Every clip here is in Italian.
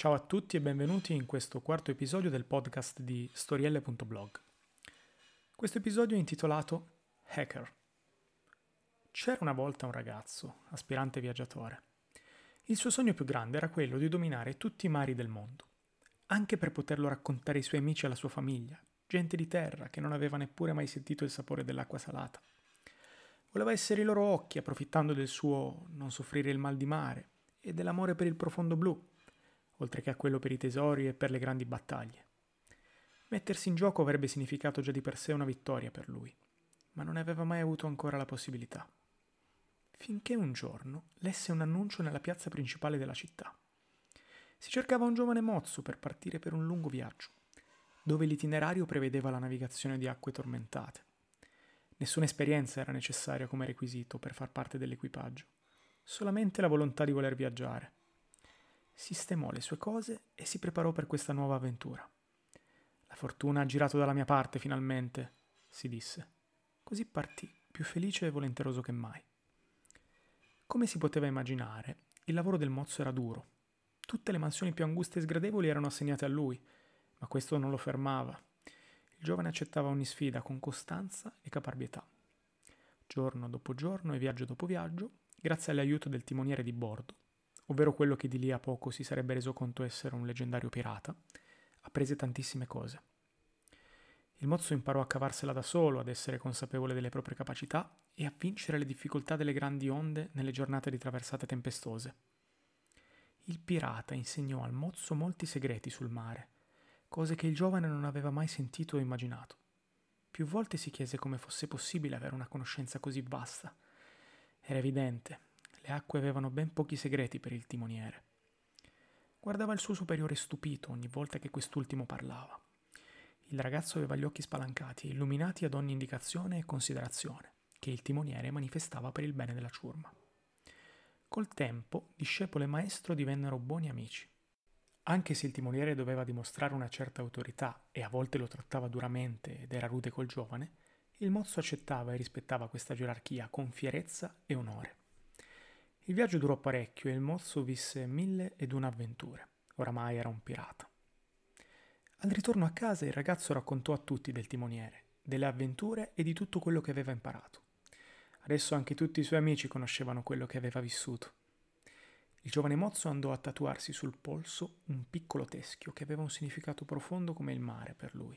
Ciao a tutti e benvenuti in questo quarto episodio del podcast di storielle.blog. Questo episodio è intitolato Hacker. C'era una volta un ragazzo, aspirante viaggiatore. Il suo sogno più grande era quello di dominare tutti i mari del mondo, anche per poterlo raccontare ai suoi amici e alla sua famiglia, gente di terra che non aveva neppure mai sentito il sapore dell'acqua salata. Voleva essere i loro occhi, approfittando del suo non soffrire il mal di mare e dell'amore per il profondo blu oltre che a quello per i tesori e per le grandi battaglie. Mettersi in gioco avrebbe significato già di per sé una vittoria per lui, ma non aveva mai avuto ancora la possibilità. Finché un giorno lesse un annuncio nella piazza principale della città. Si cercava un giovane mozzo per partire per un lungo viaggio, dove l'itinerario prevedeva la navigazione di acque tormentate. Nessuna esperienza era necessaria come requisito per far parte dell'equipaggio, solamente la volontà di voler viaggiare sistemò le sue cose e si preparò per questa nuova avventura. La fortuna ha girato dalla mia parte finalmente, si disse. Così partì, più felice e volenteroso che mai. Come si poteva immaginare, il lavoro del mozzo era duro. Tutte le mansioni più anguste e sgradevoli erano assegnate a lui, ma questo non lo fermava. Il giovane accettava ogni sfida con costanza e caparbietà. Giorno dopo giorno e viaggio dopo viaggio, grazie all'aiuto del timoniere di bordo, ovvero quello che di lì a poco si sarebbe reso conto essere un leggendario pirata, apprese tantissime cose. Il mozzo imparò a cavarsela da solo, ad essere consapevole delle proprie capacità e a vincere le difficoltà delle grandi onde nelle giornate di traversate tempestose. Il pirata insegnò al mozzo molti segreti sul mare, cose che il giovane non aveva mai sentito o immaginato. Più volte si chiese come fosse possibile avere una conoscenza così vasta. Era evidente, le acque avevano ben pochi segreti per il timoniere. Guardava il suo superiore stupito ogni volta che quest'ultimo parlava. Il ragazzo aveva gli occhi spalancati illuminati ad ogni indicazione e considerazione che il timoniere manifestava per il bene della ciurma. Col tempo, discepolo e maestro divennero buoni amici. Anche se il timoniere doveva dimostrare una certa autorità e a volte lo trattava duramente ed era rude col giovane, il mozzo accettava e rispettava questa gerarchia con fierezza e onore. Il viaggio durò parecchio e il mozzo visse mille ed una avventure. Oramai era un pirata. Al ritorno a casa il ragazzo raccontò a tutti del timoniere, delle avventure e di tutto quello che aveva imparato. Adesso anche tutti i suoi amici conoscevano quello che aveva vissuto. Il giovane mozzo andò a tatuarsi sul polso un piccolo teschio che aveva un significato profondo come il mare per lui.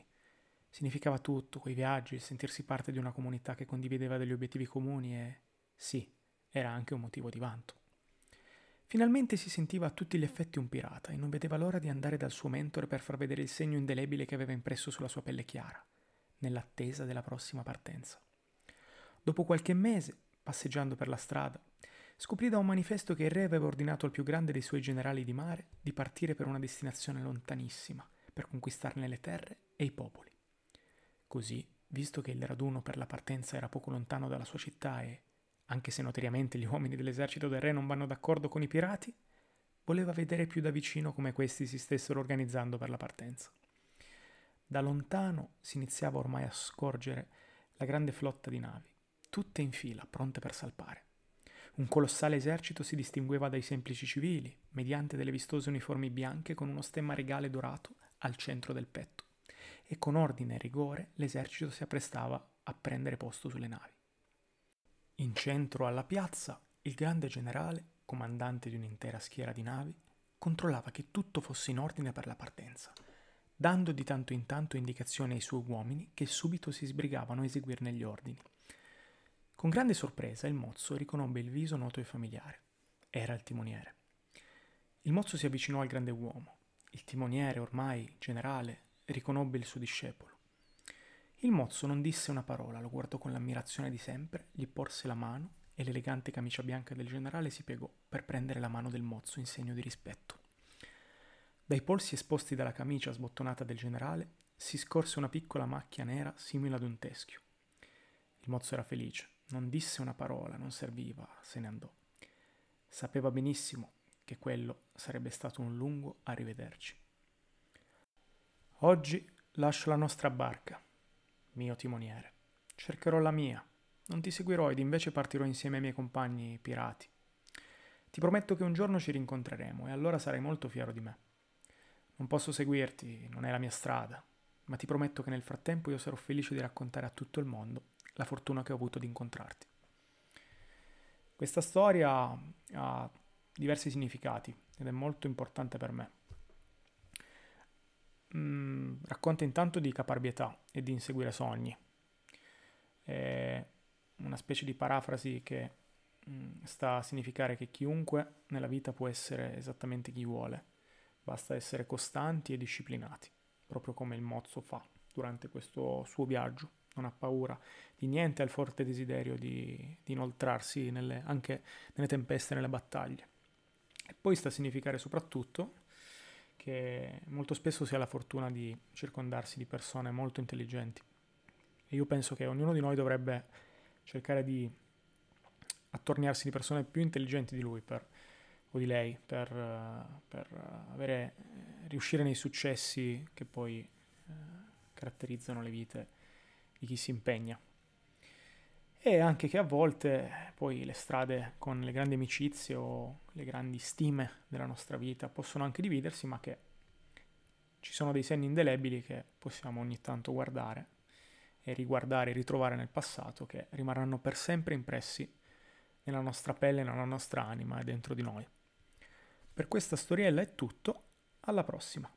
Significava tutto, quei viaggi, il sentirsi parte di una comunità che condivideva degli obiettivi comuni e, sì, era anche un motivo di vanto. Finalmente si sentiva a tutti gli effetti un pirata e non vedeva l'ora di andare dal suo mentore per far vedere il segno indelebile che aveva impresso sulla sua pelle chiara, nell'attesa della prossima partenza. Dopo qualche mese, passeggiando per la strada, scoprì da un manifesto che il re aveva ordinato al più grande dei suoi generali di mare di partire per una destinazione lontanissima, per conquistarne le terre e i popoli. Così, visto che il raduno per la partenza era poco lontano dalla sua città e, anche se notoriamente gli uomini dell'esercito del re non vanno d'accordo con i pirati, voleva vedere più da vicino come questi si stessero organizzando per la partenza. Da lontano si iniziava ormai a scorgere la grande flotta di navi, tutte in fila, pronte per salpare. Un colossale esercito si distingueva dai semplici civili, mediante delle vistose uniformi bianche con uno stemma regale dorato al centro del petto, e con ordine e rigore l'esercito si apprestava a prendere posto sulle navi. In centro alla piazza, il grande generale, comandante di un'intera schiera di navi, controllava che tutto fosse in ordine per la partenza, dando di tanto in tanto indicazioni ai suoi uomini che subito si sbrigavano a eseguirne gli ordini. Con grande sorpresa il mozzo riconobbe il viso noto e familiare. Era il timoniere. Il mozzo si avvicinò al grande uomo. Il timoniere, ormai generale, riconobbe il suo discepolo. Il mozzo non disse una parola, lo guardò con l'ammirazione di sempre, gli porse la mano e l'elegante camicia bianca del generale si piegò per prendere la mano del mozzo in segno di rispetto. Dai polsi esposti dalla camicia sbottonata del generale si scorse una piccola macchia nera simile ad un teschio. Il mozzo era felice, non disse una parola, non serviva, se ne andò. Sapeva benissimo che quello sarebbe stato un lungo arrivederci. Oggi lascio la nostra barca, mio timoniere. Cercherò la mia. Non ti seguirò ed invece partirò insieme ai miei compagni pirati. Ti prometto che un giorno ci rincontreremo e allora sarai molto fiero di me. non posso seguirti, non è la mia strada, ma ti prometto che nel frattempo io sarò felice di raccontare a tutto il mondo la fortuna che ho avuto di incontrarti. Questa storia ha diversi significati ed è molto importante per me. Mm, racconta intanto di caparbietà e di inseguire sogni. È una specie di parafrasi che mm, sta a significare che chiunque nella vita può essere esattamente chi vuole, basta essere costanti e disciplinati, proprio come il mozzo fa durante questo suo viaggio non ha paura di niente, ha il forte desiderio di, di inoltrarsi nelle, anche nelle tempeste nelle battaglie. E poi sta a significare soprattutto che molto spesso si ha la fortuna di circondarsi di persone molto intelligenti. E io penso che ognuno di noi dovrebbe cercare di attorniarsi di persone più intelligenti di lui per, o di lei per, per avere, riuscire nei successi che poi eh, caratterizzano le vite di chi si impegna. E anche che a volte poi le strade con le grandi amicizie o le grandi stime della nostra vita possono anche dividersi, ma che ci sono dei segni indelebili che possiamo ogni tanto guardare e riguardare e ritrovare nel passato che rimarranno per sempre impressi nella nostra pelle, nella nostra anima e dentro di noi. Per questa storiella è tutto, alla prossima.